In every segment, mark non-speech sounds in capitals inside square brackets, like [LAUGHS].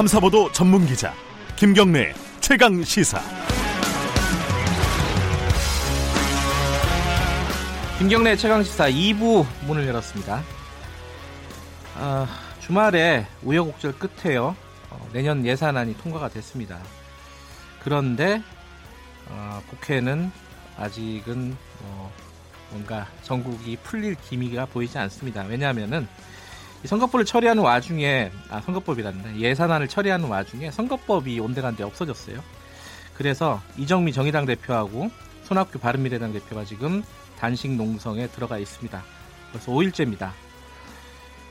탐사보도 전문 기자 김경래 최강 시사. 김경래 최강 시사 2부 문을 열었습니다. 아, 주말에 우여곡절 끝에요. 어, 내년 예산안이 통과가 됐습니다. 그런데 어, 국회는 아직은 어, 뭔가 전국이 풀릴 기미가 보이지 않습니다. 왜냐하면은 선거법을 처리하는 와중에 아 선거법이란다 예산안을 처리하는 와중에 선거법이 온데간데 없어졌어요. 그래서 이정미 정의당 대표하고 손학규 바른미래당 대표가 지금 단식 농성에 들어가 있습니다. 벌써 5일째입니다.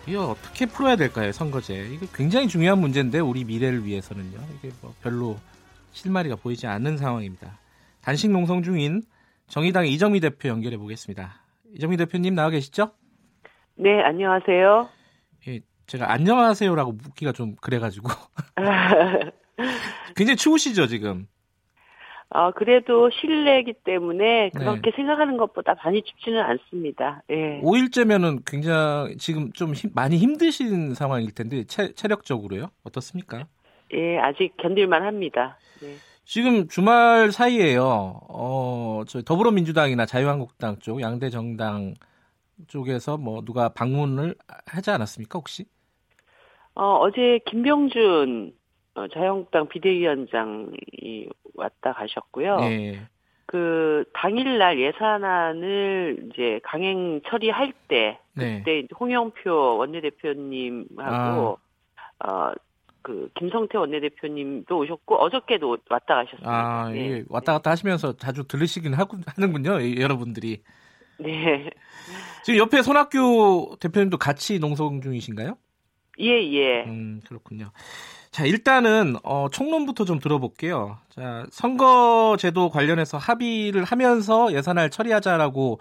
이거 어떻게 풀어야 될까요, 선거제? 이거 굉장히 중요한 문제인데 우리 미래를 위해서는요. 이게 뭐 별로 실마리가 보이지 않는 상황입니다. 단식 농성 중인 정의당의 이정미 대표 연결해 보겠습니다. 이정미 대표님 나와 계시죠? 네, 안녕하세요. 예, 제가 안녕하세요라고 묻기가 좀 그래가지고 [LAUGHS] 굉장히 추우시죠 지금? 아 그래도 실내이기 때문에 그렇게 네. 생각하는 것보다 많이 춥지는 않습니다. 예. 5일째면은 굉장히 지금 좀 힘, 많이 힘드신 상황일 텐데 체, 체력적으로요 어떻습니까? 예, 아직 견딜만 합니다. 네. 지금 주말 사이에요. 어, 저 더불어민주당이나 자유한국당 쪽 양대 정당 쪽에서 뭐 누가 방문을 하지 않았습니까 혹시? 어, 어제 김병준 어, 자유한국당 비대위원장이 왔다 가셨고요. 네. 그 당일날 예산안을 이제 강행 처리할 때 네. 그때 네. 홍영표 원내대표님하고 아. 어, 그 김성태 원내대표님도 오셨고 어저께도 왔다 가셨습니다. 아, 네. 예. 왔다 갔다 하시면서 자주 들으시긴 하고 하는군요, 여러분들이. 네. 지금 옆에 손학규 대표님도 같이 농성 중이신가요? 예, 예. 음, 그렇군요. 자, 일단은 어, 총론부터 좀 들어볼게요. 자, 선거제도 관련해서 합의를 하면서 예산을 처리하자라고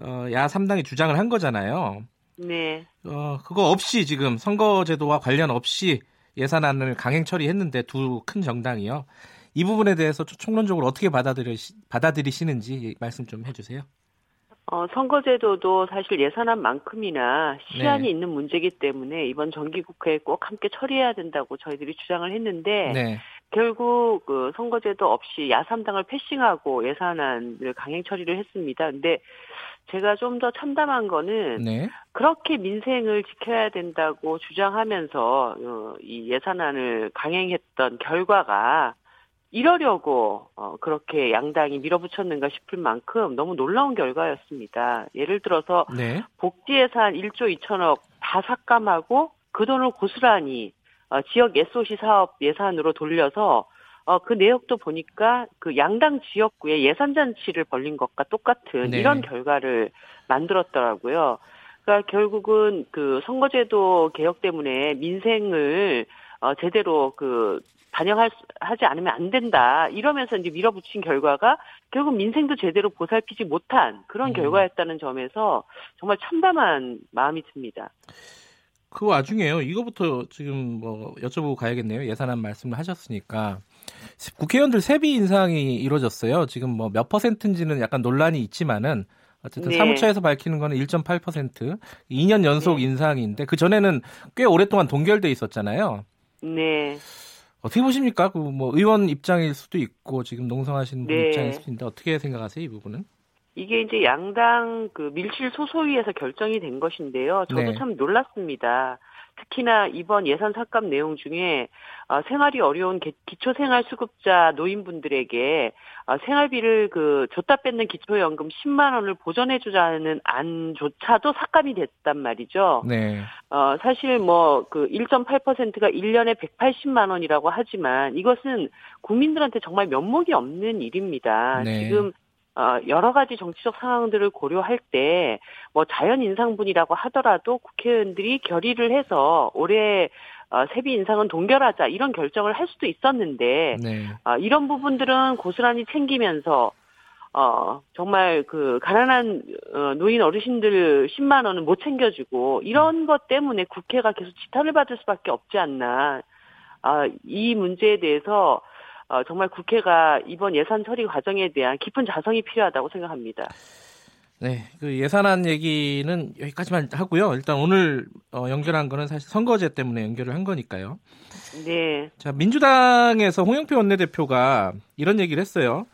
어, 야 3당이 주장을 한 거잖아요. 네. 어, 그거 없이 지금 선거제도와 관련 없이 예산안을 강행 처리했는데 두 큰 정당이요. 이 부분에 대해서 총론적으로 어떻게 받아들이시, 받아들이시는지 말씀 좀 해주세요. 어, 선거제도도 사실 예산안 만큼이나 시한이 네. 있는 문제이기 때문에 이번 정기국회에 꼭 함께 처리해야 된다고 저희들이 주장을 했는데 네. 결국 그 선거제도 없이 야삼당을 패싱하고 예산안을 강행 처리를 했습니다. 근데 제가 좀 더 참담한 거는 네. 그렇게 민생을 지켜야 된다고 주장하면서 어, 이 예산안을 강행했던 결과가 이러려고 어, 그렇게 양당이 밀어붙였는가 싶을 만큼 너무 놀라운 결과였습니다. 예를 들어서 네. 복지 예산 1조 2천억 다 삭감하고 그 돈을 고스란히 어, 지역 SOC 사업 예산으로 돌려서 어, 그 내역도 보니까 그 양당 지역구에 예산 잔치를 벌린 것과 똑같은 네. 이런 결과를 만들었더라고요. 그러니까 결국은 그 선거제도 개혁 때문에 민생을 어, 제대로 그 반영할 하지 않으면 안 된다 이러면서 이제 밀어붙인 결과가 결국 민생도 제대로 보살피지 못한 그런 음. 결과였다는 점에서 정말 참담한 마음이 듭니다. 그 와중에요. 이거부터 지금 뭐 여쭤보고 가야겠네요. 예산안 말씀을 하셨으니까 국회의원들 세비 인상이 이루어졌어요. 지금 뭐 몇 퍼센트인지는 약간 논란이 있지만은 어쨌든 네. 사무처에서 밝히는 거는 1.8% 2년 연속 네. 인상인데 그 전에는 꽤 오랫동안 동결돼 있었잖아요. 네. 어떻게 보십니까? 그 뭐 의원 입장일 수도 있고 지금 농성하시는 분 네. 입장일 수도 있는데 어떻게 생각하세요 이 부분은? 이게 이제 양당 그 밀실 소소위에서 결정이 된 것인데요. 저도 네. 참 놀랐습니다. 특히나 이번 예산 삭감 내용 중에 어, 생활이 어려운 기초생활수급자 노인분들에게 어, 생활비를 그 줬다 뺏는 기초연금 10만 원을 보전해주자는 안조차도 삭감이 됐단 말이죠. 네. 어, 사실 뭐 그 1.8%가 1년에 180만 원이라고 하지만 이것은 국민들한테 정말 면목이 없는 일입니다. 네. 지금 어, 여러 가지 정치적 상황들을 고려할 때, 뭐 자연 인상분이라고 하더라도 국회의원들이 결의를 해서 올해 어, 세비 인상은 동결하자 이런 결정을 할 수도 있었는데, 네. 어, 이런 부분들은 고스란히 챙기면서 어, 정말 그 가난한 어, 노인 어르신들 10만 원은 못 챙겨주고 이런 것 때문에 국회가 계속 지탄을 받을 수밖에 없지 않나. 아, 이 문제에 대해서 어, 정말 국회가 이번 예산 처리 과정에 대한 깊은 자성이 필요하다고 생각합니다. 네, 그 예산안 얘기는 여기까지만 하고요. 일단 오늘 어, 연결한 거는 사실 선거제 때문에 연결을 한 거니까요. 네. 자, 민주당에서 홍영표 원내대표가 이런 얘기를 했어요.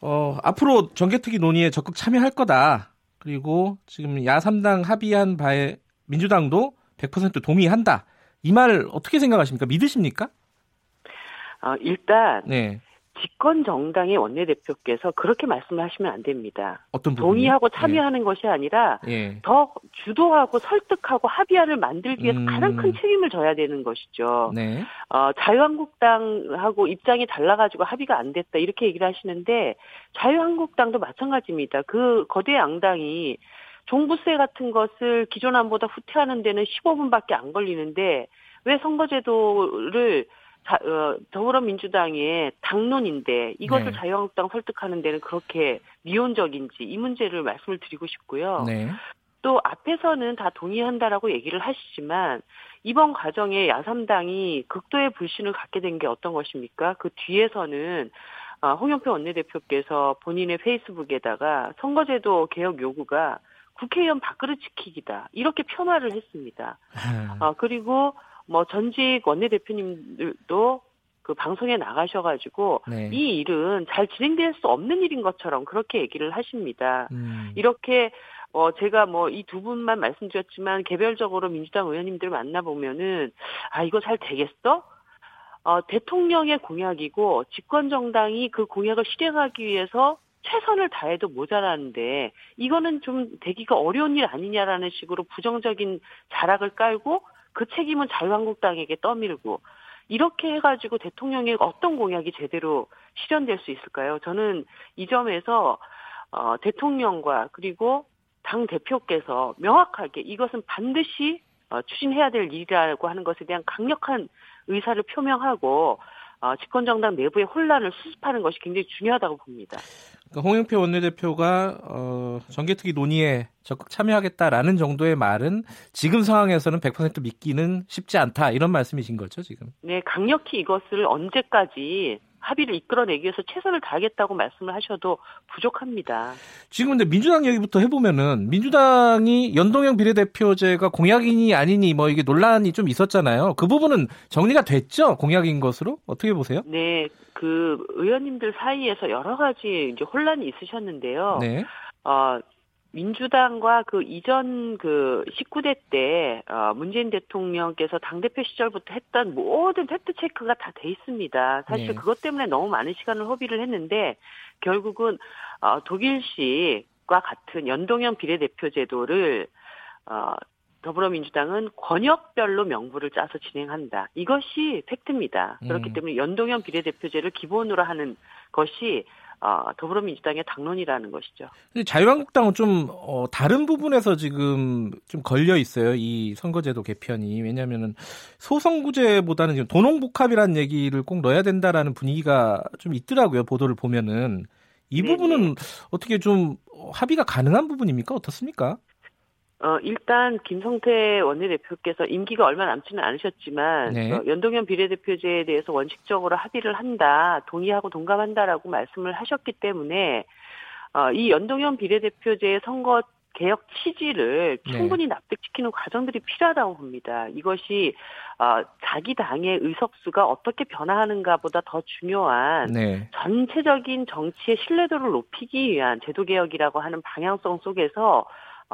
어, 앞으로 정개특위 논의에 적극 참여할 거다. 그리고 지금 야3당 합의한 바에 민주당도 100% 동의한다. 이 말 어떻게 생각하십니까? 믿으십니까? 어, 일단 네. 집권 정당의 원내대표께서 그렇게 말씀하시면 안 됩니다. 어떤 부분이? 동의하고 참여하는 예. 것이 아니라 예. 더 주도하고 설득하고 합의안을 만들기 위해서 음. 가장 큰 책임을 져야 되는 것이죠. 네. 어, 자유한국당하고 입장이 달라가지고 합의가 안 됐다 이렇게 얘기를 하시는데 자유한국당도 마찬가지입니다. 그 거대 양당이 종부세 같은 것을 기존 안보다 후퇴하는 데는 15분밖에 안 걸리는데 왜 선거제도를 자, 어, 더불어민주당의 당론인데 이것을 네. 자유한국당 설득하는 데는 그렇게 미온적인지 이 문제를 말씀을 드리고 싶고요. 네. 또 앞에서는 다 동의한다라고 얘기를 하시지만 이번 과정에 야삼당이 극도의 불신을 갖게 된 게 어떤 것입니까? 그 뒤에서는 어, 홍영표 원내대표께서 본인의 페이스북에다가 선거제도 개혁 요구가 국회의원 밥그릇 지키기다 이렇게 폄하를 했습니다. 어, 그리고 뭐 전직 원내대표님들도 그 방송에 나가셔가지고 네. 이 일은 잘 진행될 수 없는 일인 것처럼 그렇게 얘기를 하십니다. 음. 이렇게 어 제가 뭐 이 두 분만 말씀드렸지만 개별적으로 민주당 의원님들 만나보면은 아 이거 잘 되겠어? 어 대통령의 공약이고 집권 정당이 그 공약을 실행하기 위해서 최선을 다해도 모자라는데 이거는 좀 되기가 어려운 일 아니냐라는 식으로 부정적인 자락을 깔고 그 책임은 자유한국당에게 떠밀고 이렇게 해가지고 대통령의 어떤 공약이 제대로 실현될 수 있을까요? 저는 이 점에서 어, 대통령과 그리고 당 대표께서 명확하게 이것은 반드시 어, 추진해야 될 일이라고 하는 것에 대한 강력한 의사를 표명하고 어, 집권정당 내부의 혼란을 수습하는 것이 굉장히 중요하다고 봅니다. 그러니까 홍영표 원내대표가 어, 정개특위 논의에 적극 참여하겠다라는 정도의 말은 지금 상황에서는 100% 믿기는 쉽지 않다 이런 말씀이신 거죠 지금? 네, 강력히 이것을 언제까지 합의를 이끌어내기 위해서 최선을 다하겠다고 말씀을 하셔도 부족합니다. 지금 근데 민주당 얘기부터 해보면은 민주당이 연동형 비례대표제가 공약이니 아니니 뭐 이게 논란이 좀 있었잖아요. 그 부분은 정리가 됐죠? 공약인 것으로 어떻게 보세요? 네, 그 의원님들 사이에서 여러 가지 이제 혼란이 있으셨는데요. 네. 어, 민주당과 그 이전 그 19대 때 어, 문재인 대통령께서 당대표 시절부터 했던 모든 팩트 체크가 다 돼 있습니다. 사실 네. 그것 때문에 너무 많은 시간을 허비를 했는데 결국은 어, 독일식과 같은 연동형 비례대표 제도를 어, 더불어민주당은 권역별로 명부를 짜서 진행한다. 이것이 팩트입니다. 그렇기 음. 때문에 연동형 비례대표제를 기본으로 하는 것이 어, 더불어민주당의 당론이라는 것이죠. 자유한국당은 좀 어, 다른 부분에서 지금 좀 걸려 있어요. 이 선거제도 개편이 왜냐하면은 소선구제보다는 지금 도농복합이라는 얘기를 꼭 넣어야 된다라는 분위기가 좀 있더라고요. 보도를 보면은 이 네네. 부분은 어떻게 좀 합의가 가능한 부분입니까? 어떻습니까? 어, 일단 김성태 원내대표께서 임기가 얼마 남지는 않으셨지만 네. 어, 연동형 비례대표제에 대해서 원칙적으로 합의를 한다, 동의하고 동감한다라고 말씀을 하셨기 때문에 어, 이 연동형 비례대표제의 선거 개혁 취지를 네. 충분히 네. 납득시키는 과정들이 필요하다고 봅니다. 이것이 어, 자기 당의 의석수가 어떻게 변화하는가보다 더 중요한 네. 전체적인 정치의 신뢰도를 높이기 위한 제도 개혁이라고 하는 방향성 속에서 어,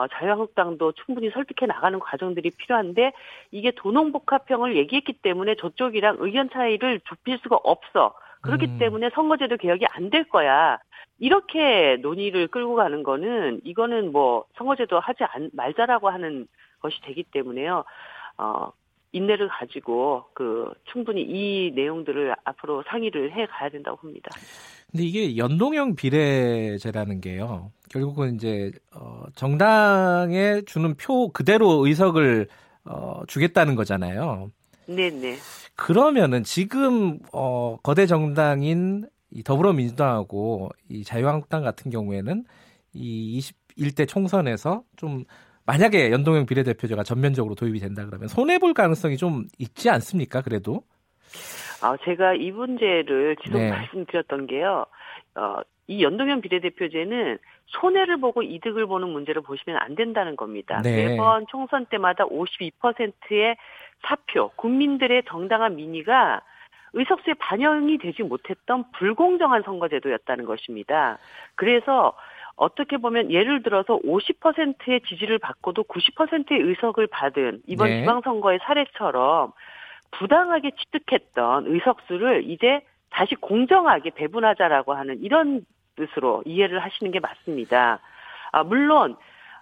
자유한국당도 충분히 설득해 나가는 과정들이 필요한데 이게 도농복합형을 얘기했기 때문에 저쪽이랑 의견 차이를 좁힐 수가 없어. 그렇기 음. 때문에 선거제도 개혁이 안 될 거야. 이렇게 논의를 끌고 가는 거는 이거는 뭐 선거제도 하지 안, 말자라고 하는 것이 되기 때문에요. 어, 인내를 가지고 그 충분히 이 내용들을 앞으로 상의를 해 가야 된다고 봅니다. 근데 이게 연동형 비례제라는 게요. 결국은 이제 어 정당에 주는 표 그대로 의석을 어 주겠다는 거잖아요. 네, 네. 그러면은 지금 어 거대 정당인 이 더불어민주당하고 이 자유한국당 같은 경우에는 이 21대 총선에서 좀 만약에 연동형 비례대표제가 전면적으로 도입이 된다 그러면 손해 볼 가능성이 좀 있지 않습니까? 그래도 아, 제가 이 문제를 지금 네. 말씀드렸던 게요. 어, 이 연동형 비례대표제는 손해를 보고 이득을 보는 문제를 보시면 안 된다는 겁니다. 네. 매번 총선 때마다 52%의 사표, 국민들의 정당한 민의가 의석수에 반영이 되지 못했던 불공정한 선거제도였다는 것입니다. 그래서 어떻게 보면 예를 들어서 50%의 지지를 받고도 90%의 의석을 받은 이번 네. 지방선거의 사례처럼 부당하게 취득했던 의석수를 이제 다시 공정하게 배분하자라고 하는 이런 뜻으로 이해를 하시는 게 맞습니다. 아, 물론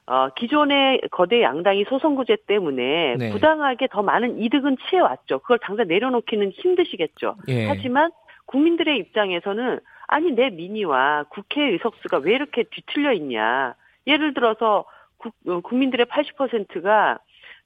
어, 기존의 거대 양당이 소선구제 때문에 네. 부당하게 더 많은 이득은 취해왔죠. 그걸 당장 내려놓기는 힘드시겠죠. 예. 하지만 국민들의 입장에서는 아니 내 민의와 국회 의석수가 왜 이렇게 뒤틀려 있냐. 예를 들어서 국, 어, 국민들의 80%가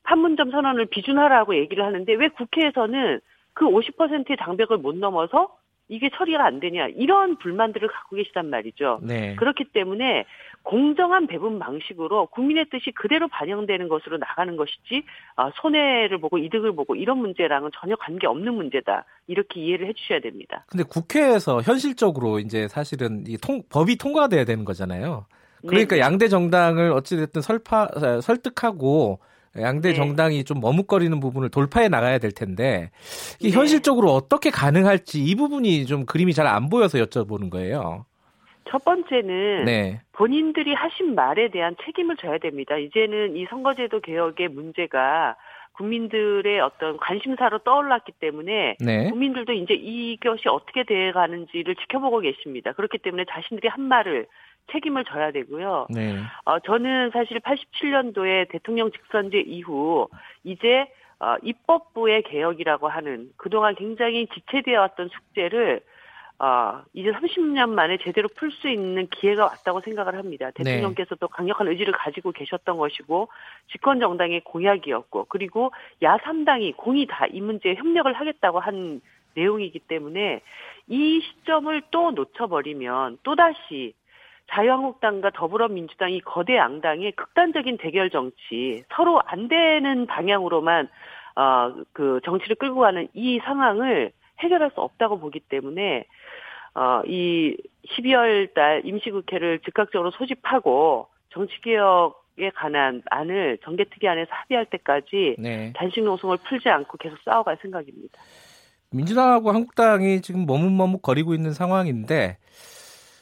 판문점 선언을 비준하라고 얘기를 하는데 왜 국회에서는 그 50%의 장벽을 못 넘어서 이게 처리가 안 되냐 이런 불만들을 갖고 계시단 말이죠. 네. 그렇기 때문에 공정한 배분 방식으로 국민의 뜻이 그대로 반영되는 것으로 나가는 것이지 아, 손해를 보고 이득을 보고 이런 문제랑은 전혀 관계 없는 문제다 이렇게 이해를 해주셔야 됩니다. 근데 국회에서 현실적으로 이제 사실은 이 통, 법이 통과돼야 되는 거잖아요. 그러니까 네. 양대 정당을 어찌됐든 설파 설득하고 양대 네. 정당이 좀 머뭇거리는 부분을 돌파해 나가야 될 텐데 이게 네. 현실적으로 어떻게 가능할지 이 부분이 좀 그림이 잘 안 보여서 여쭤보는 거예요. 첫 번째는 네. 본인들이 하신 말에 대한 책임을 져야 됩니다. 이제는 이 선거제도 개혁의 문제가 국민들의 어떤 관심사로 떠올랐기 때문에 네. 국민들도 이제 이것이 어떻게 돼 가는지를 지켜보고 계십니다. 그렇기 때문에 자신들이 한 말을 책임을 져야 되고요. 네. 어, 저는 사실 87년도에 대통령 직선제 이후 이제 어, 입법부의 개혁이라고 하는 그동안 굉장히 지체되어 왔던 숙제를 어, 이제 30년 만에 제대로 풀 수 있는 기회가 왔다고 생각을 합니다. 네. 대통령께서도 네. 강력한 의지를 가지고 계셨던 것이고 집권 정당의 공약이었고 그리고 야 3당이 공이 다 이 문제에 협력을 하겠다고 한 내용이기 때문에 이 시점을 또 놓쳐버리면 또다시 자유한국당과 더불어민주당이 거대 양당의 극단적인 대결 정치, 서로 안 되는 방향으로만 어, 그 정치를 끌고 가는 이 상황을 해결할 수 없다고 보기 때문에 어, 이 12월 달 임시국회를 즉각적으로 소집하고 정치개혁에 관한 안을 정개특위안에서 합의할 때까지 네. 단식 노송을 풀지 않고 계속 싸워갈 생각입니다. 민주당하고 한국당이 지금 머뭇머뭇 거리고 있는 상황인데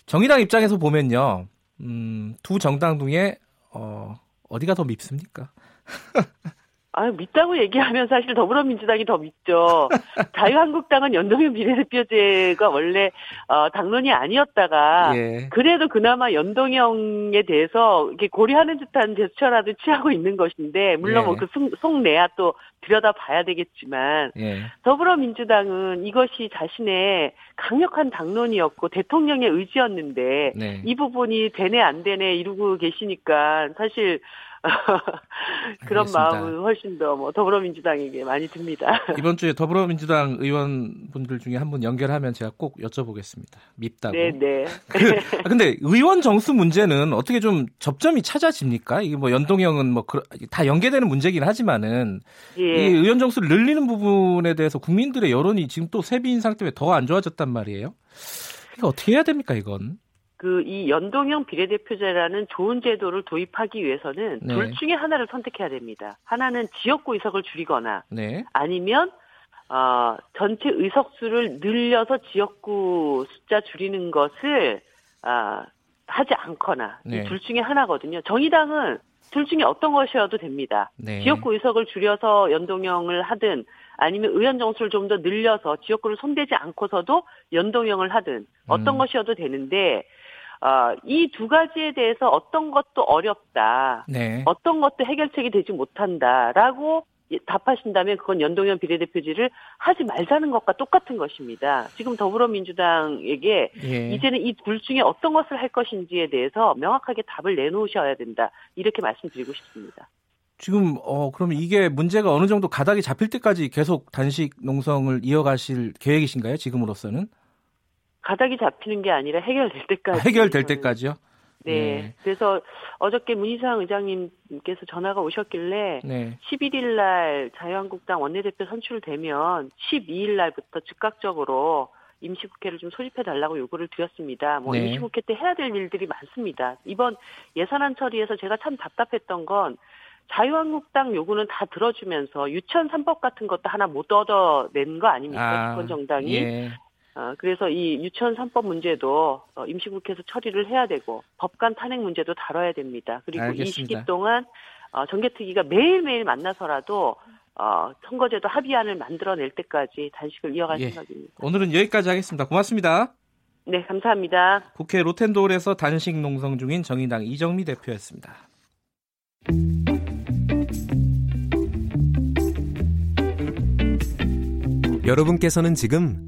정의당 입장에서 보면요, 음, 두 정당 중에 어, 어디가 더 밉습니까? [LAUGHS] 아, 믿다고 얘기하면 사실 더불어민주당이 더 믿죠. [LAUGHS] 자유한국당은 연동형 비례대표제가 원래 어, 당론이 아니었다가 예. 그래도 그나마 연동형에 대해서 이렇게 고려하는 듯한 제스처라도 취하고 있는 것인데 물론 뭐 예. 뭐그 속내야 또 들여다 봐야 되겠지만 예. 더불어민주당은 이것이 자신의 강력한 당론이었고 대통령의 의지였는데 네. 이 부분이 되네 안 되네 이루고 계시니까 사실 [LAUGHS] 그런 알겠습니다. 마음은 훨씬 더 뭐 더불어민주당에게 많이 듭니다. [LAUGHS] 이번 주에 더불어민주당 의원분들 중에 한 분 연결하면 제가 꼭 여쭤보겠습니다. 밉다고. 네, 네. [LAUGHS] 그, 아, 근데 의원 정수 문제는 어떻게 좀 접점이 찾아집니까? 이게 뭐 연동형은 뭐 다 연계되는 문제긴 하지만은 예. 이 의원 정수를 늘리는 부분에 대해서 국민들의 여론이 지금 또 세비 인상 때문에 더 안 좋아졌단 말이에요. 이거 어떻게 해야 됩니까, 이건? 그 이 연동형 비례대표제라는 좋은 제도를 도입하기 위해서는 네. 둘 중에 하나를 선택해야 됩니다. 하나는 지역구 의석을 줄이거나 네. 아니면 어, 전체 의석수를 늘려서 지역구 숫자 줄이는 것을 아, 하지 않거나 네. 둘 중에 하나거든요. 정의당은 둘 중에 어떤 것이어도 됩니다. 네. 지역구 의석을 줄여서 연동형을 하든 아니면 의원 정수를 좀 더 늘려서 지역구를 손대지 않고서도 연동형을 하든 어떤 음. 것이어도 되는데 어, 이 두 가지에 대해서 어떤 것도 어렵다. 네. 어떤 것도 해결책이 되지 못한다라고 답하신다면 그건 연동형 비례대표제를 하지 말자는 것과 똑같은 것입니다. 지금 더불어민주당에게 예. 이제는 이 둘 중에 어떤 것을 할 것인지에 대해서 명확하게 답을 내놓으셔야 된다. 이렇게 말씀드리고 싶습니다. 지금 어 그러면 이게 문제가 어느 정도 가닥이 잡힐 때까지 계속 단식 농성을 이어가실 계획이신가요? 지금으로서는? 가닥이 잡히는 게 아니라 해결될 때까지. 아, 해결될 때까지요? 네. 네. 그래서 어저께 문희상 의장님께서 전화가 오셨길래 네. 11일 날 자유한국당 원내대표 선출되면 12일 날부터 즉각적으로 임시국회를 좀 소집해 달라고 요구를 드렸습니다. 뭐 네. 임시국회 때 해야 될 일들이 많습니다. 이번 예산안 처리에서 제가 참 답답했던 건 자유한국당 요구는 다 들어주면서 유치원 3법 같은 것도 하나 못 얻어낸 거 아닙니까? 아, 집권 정당이. 예. 어, 그래서 이 유치원 3법 문제도 어, 임시국회에서 처리를 해야 되고 법관 탄핵 문제도 다뤄야 됩니다. 그리고 알겠습니다. 이 시기 동안 어, 정개특위가 매일매일 만나서라도 어, 선거제도 합의안을 만들어낼 때까지 단식을 이어갈 예. 생각입니다. 오늘은 여기까지 하겠습니다. 고맙습니다. 네, 감사합니다. 국회 로텐도홀에서 단식 농성 중인 정의당 이정미 대표였습니다. 여러분께서는 지금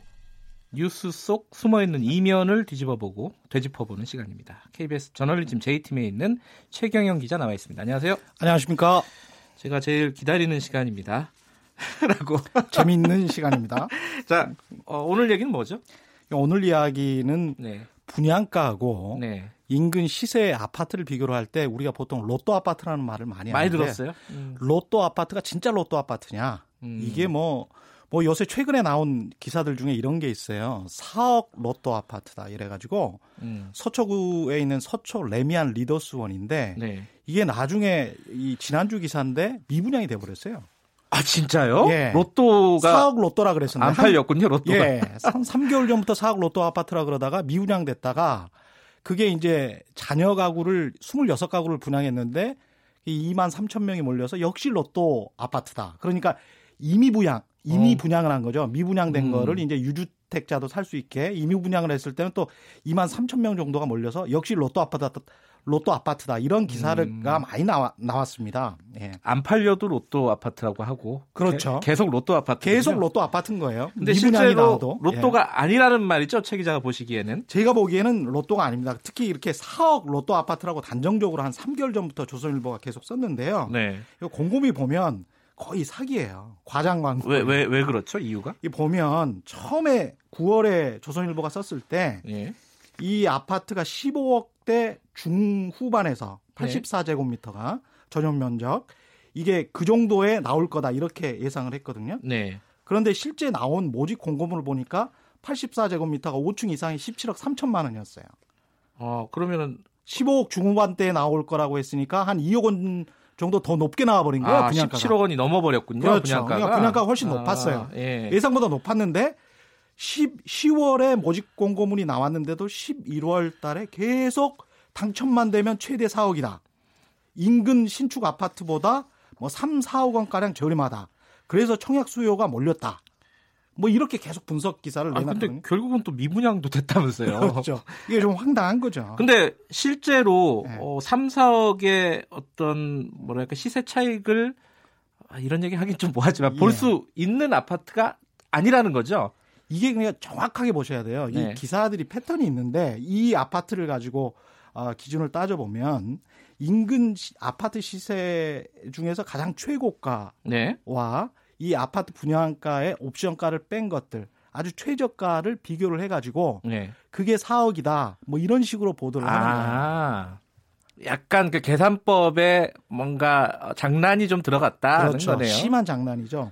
뉴스 속 숨어있는 이면을 뒤집어보고 되짚어보는 시간입니다. KBS 저널리즘 J팀에 있는 최경영 기자 나와 있습니다. 안녕하세요. 안녕하십니까. 제가 제일 기다리는 시간입니다. [LAUGHS] 라고. 재미있는 시간입니다. [LAUGHS] 자, 어, 오늘 얘기는 뭐죠? 오늘 이야기는 네. 분양가하고 네. 인근 시세 아파트를 비교를 할때 우리가 보통 로또 아파트라는 말을 많이 많이 들었어요. 음. 로또 아파트가 진짜 로또 아파트냐? 음. 이게 뭐 뭐 요새 최근에 나온 기사들 중에 이런 게 있어요. 4억 로또 아파트다 이래가지고 음. 서초구에 있는 서초 레미안 리더스원인데 네. 이게 나중에 이 지난주 기사인데 미분양이 돼버렸어요. 아 진짜요? 예. 로또가 4억 로또라 그랬었는데 안 팔렸군요 로또가. 예, 3, 3개월 전부터 4억 로또 아파트라 그러다가 미분양 됐다가 그게 이제 자녀 가구를 26가구를 분양했는데 2만 3천 명이 몰려서 역시 로또 아파트다. 그러니까 이미 분양 이미 어. 분양을 한 거죠. 미분양된 음. 거를 이제 유주택자도 살 수 있게 이미 분양을 했을 때는 또 2만 3천 명 정도가 몰려서 역시 로또 아파트 로또 아파트다 이런 기사가 음. 많이 나와, 나왔습니다. 예. 안 팔려도 로또 아파트라고 하고 그렇죠. 게, 계속 로또 아파트 계속 로또 아파트인 거예요. 근데 실제로 나와도. 로또가 예. 아니라는 말이죠. 최 기자가 보시기에는 제가 보기에는 로또가 아닙니다. 특히 이렇게 4억 로또 아파트라고 단정적으로 한 3개월 전부터 조선일보가 계속 썼는데요. 네. 이거 곰곰이 보면 거의 사기예요. 과장 광고. 왜, 왜, 왜 그렇죠? 이유가? 이 보면 처음에 9월에 조선일보가 썼을 때, 예. 이 아파트가 15억대 중후반에서 84제곱미터가 전용 면적, 이게 그 정도에 나올 거다 이렇게 예상을 했거든요. 네. 그런데 실제 나온 모집 공고문을 보니까 84제곱미터가 5층 이상이 17억 3천만 원이었어요. 어, 그러면은 15억 중후반대에 나올 거라고 했으니까 한 2억 원 정도 더 높게 나와버린 거예요. 아, 분양가가. 17억 원이 넘어버렸군요. 그렇죠. 분양가가. 그러니까 분양가가 훨씬 아, 높았어요. 예. 예상보다 높았는데 10, 10월에 모집 공고문이 나왔는데도 11월 달에 계속 당첨만 되면 최대 4억이다. 인근 신축 아파트보다 뭐 3, 4억 원가량 저렴하다. 그래서 청약 수요가 몰렸다. 뭐 이렇게 계속 분석 기사를 내놨거든요. 아, 근데 결국은 또 미분양도 됐다면서요. [LAUGHS] 그렇죠. 이게 좀 황당한 거죠. 근데 실제로 네. 어, 3, 4억의 어떤 뭐랄까 시세 차익을 아, 이런 얘기 하긴 좀 뭐하지만 볼수 예. 있는 아파트가 아니라는 거죠. 이게 그냥 정확하게 보셔야 돼요. 이 네. 기사들이 패턴이 있는데 이 아파트를 가지고 어, 기준을 따져보면 인근 시, 아파트 시세 중에서 가장 최고가와 네. 이 아파트 분양가의 옵션가를 뺀 것들 아주 최저가를 비교를 해가지고 네. 그게 4억이다 뭐 이런 식으로 보도를 아, 하는 거예요. 약간 그 계산법에 뭔가 장난이 좀 들어갔다. 그렇죠. 거네요. 심한 장난이죠.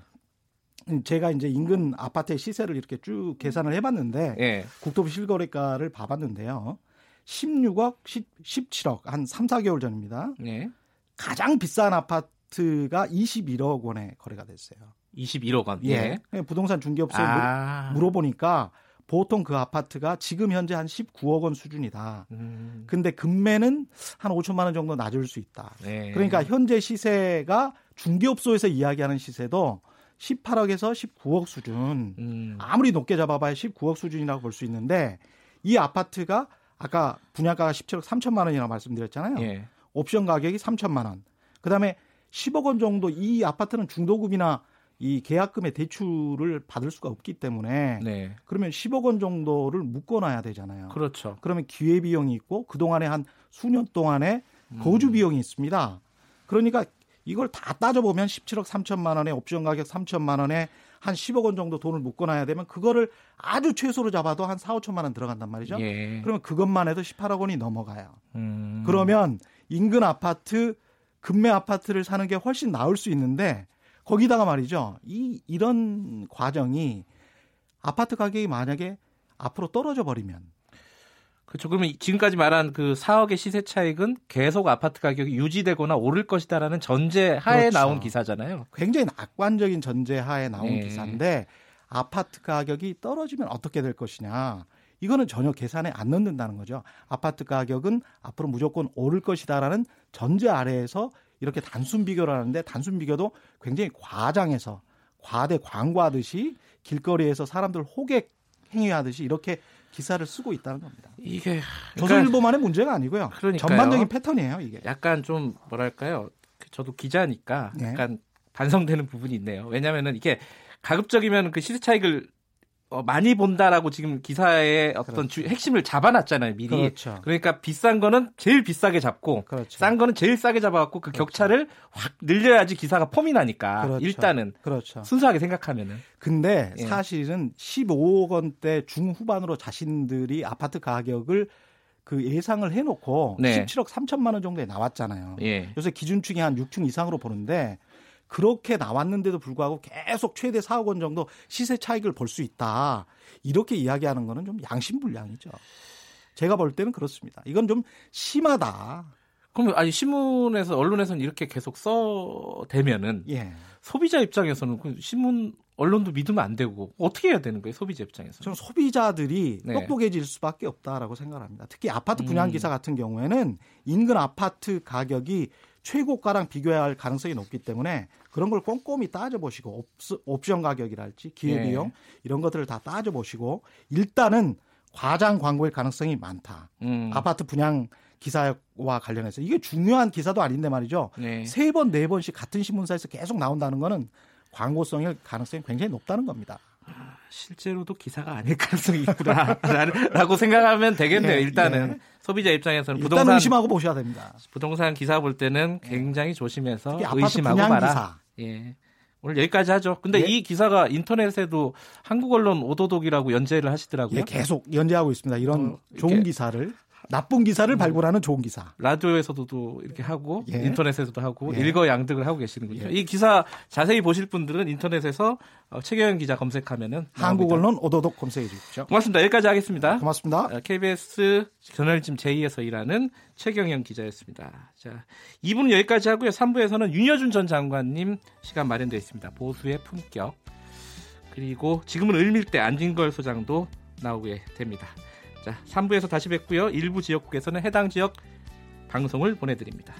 제가 이제 인근 아파트의 시세를 이렇게 쭉 계산을 해봤는데 네. 국토부 실거래가를 봐봤는데요. 16억, 10, 17억 한 3, 4개월 전입니다. 네. 가장 비싼 아파트가 21억 원에 거래가 됐어요. 21억 원. 예. 예. 부동산 중개업소에 아. 물어보니까 보통 그 아파트가 지금 현재 한 19억 원 수준이다. 음. 근데 금매는 한 5천만 원 정도 낮을 수 있다. 네. 그러니까 현재 시세가 중개업소에서 이야기하는 시세도 18억에서 19억 수준. 음. 아무리 높게 잡아봐야 19억 수준이라고 볼 수 있는데 이 아파트가 아까 분양가가 17억 3천만 원이라고 말씀드렸잖아요. 예. 옵션 가격이 3천만 원. 그다음에 10억 원 정도 이 아파트는 중도급이나 이 계약금의 대출을 받을 수가 없기 때문에 네. 그러면 10억 원 정도를 묶어놔야 되잖아요. 그렇죠. 그러면 기회 비용이 있고 그 동안에 한 수년 동안에 거주 음. 비용이 있습니다. 그러니까 이걸 다 따져보면 17억 3천만 원에 옵션 가격 3천만 원에 한 10억 원 정도 돈을 묶어놔야 되면 그거를 아주 최소로 잡아도 한 4, 5천만 원 들어간단 말이죠. 예. 그러면 그것만 해도 18억 원이 넘어가요. 음. 그러면 인근 아파트 금매 아파트를 사는 게 훨씬 나을 수 있는데 거기다가 말이죠. 이 이런 과정이 아파트 가격이 만약에 앞으로 떨어져 버리면 그렇죠. 그러면 지금까지 말한 그 4억의 시세 차익은 계속 아파트 가격이 유지되거나 오를 것이다라는 전제 하에 그렇죠. 나온 기사잖아요. 굉장히 낙관적인 전제 하에 나온 네. 기사인데 아파트 가격이 떨어지면 어떻게 될 것이냐. 이거는 전혀 계산에 안 넣는다는 거죠. 아파트 가격은 앞으로 무조건 오를 것이다라는 전제 아래에서 이렇게 단순 비교를 하는데 단순 비교도 굉장히 과장해서 과대 광고하듯이 길거리에서 사람들 호객 행위하듯이 이렇게 기사를 쓰고 있다는 겁니다. 이게 조선일보만의 문제가 아니고요. 그러니까요. 전반적인 패턴이에요, 이게. 약간 좀 뭐랄까요? 저도 기자니까 네. 약간 반성되는 부분이 있네요. 왜냐하면은 이게 가급적이면 그 시세 차익을 어, 많이 본다라고 지금 기사의 어떤 그렇죠. 주, 핵심을 잡아놨잖아요 미리. 그렇죠. 그러니까 비싼 거는 제일 비싸게 잡고 그렇죠. 싼 거는 제일 싸게 잡아갖고 그 그렇죠. 격차를 확 늘려야지 기사가 폼이 나니까 그렇죠. 일단은 그렇죠. 순수하게 생각하면은. 근데 예. 사실은 15억 원대 중후반으로 자신들이 아파트 가격을 그 예상을 해놓고 네. 17억 3천만 원 정도에 나왔잖아요. 예. 요새 기준층이 한 6층 이상으로 보는데 그렇게 나왔는데도 불구하고 계속 최대 4억 원 정도 시세 차익을 볼 수 있다. 이렇게 이야기하는 거는 좀 양심불량이죠. 제가 볼 때는 그렇습니다. 이건 좀 심하다. 그럼 아니 신문에서 언론에서는 이렇게 계속 써대면은 예. 소비자 입장에서는 그 신문 언론도 믿으면 안 되고 어떻게 해야 되는 거예요 소비자 입장에서? 저는 소비자들이 네. 똑똑해질 수밖에 없다라고 생각합니다. 특히 아파트 분양 기사 음. 같은 경우에는 인근 아파트 가격이 최고가랑 비교해야 할 가능성이 높기 때문에 그런 걸 꼼꼼히 따져보시고 옵션 가격이랄지 기회비용 네. 이런 것들을 다 따져보시고 일단은 과장 광고일 가능성이 많다. 음. 아파트 분양 기사와 관련해서 이게 중요한 기사도 아닌데 말이죠. 네. 세 번, 네 번씩 같은 신문사에서 계속 나온다는 거는 광고성일 가능성이 굉장히 높다는 겁니다. 실제로도 기사가 아닐 가능성이 있구나라고 [LAUGHS] 생각하면 되겠네요. 예, 일단은 예. 소비자 입장에서는 부동산 의심하고 보셔야 됩니다. 부동산 기사 볼 때는 예. 굉장히 조심해서 의심하고 봐라. 기사. 예. 오늘 여기까지 하죠. 근데 예? 이 기사가 인터넷에도 한국 언론 오도독이라고 연재를 하시더라고요. 예, 계속 연재하고 있습니다. 이런 어, 좋은 기사를. 나쁜 기사를 음. 발굴하는 좋은 기사. 라디오에서도 이렇게 하고 예. 인터넷에서도 하고 예. 일거양득을 하고 계시는군요. 예. 이 기사 자세히 보실 분들은 인터넷에서 어, 최경영 기자 검색하면은 한국 언론 오도독 검색해 주십시오. 고맙습니다. 여기까지 하겠습니다. 고맙습니다. KBS 어, 저널짐 제2에서 일하는 최경영 기자였습니다. 자, 2부는 여기까지 하고요. 3부에서는 윤여준 전 장관님 시간 마련되어 있습니다. 보수의 품격. 그리고 지금은 을밀대 안진걸 소장도 나오게 됩니다. 자, 3부에서 다시 뵙고요. 일부 지역국에서는 해당 지역 방송을 보내드립니다.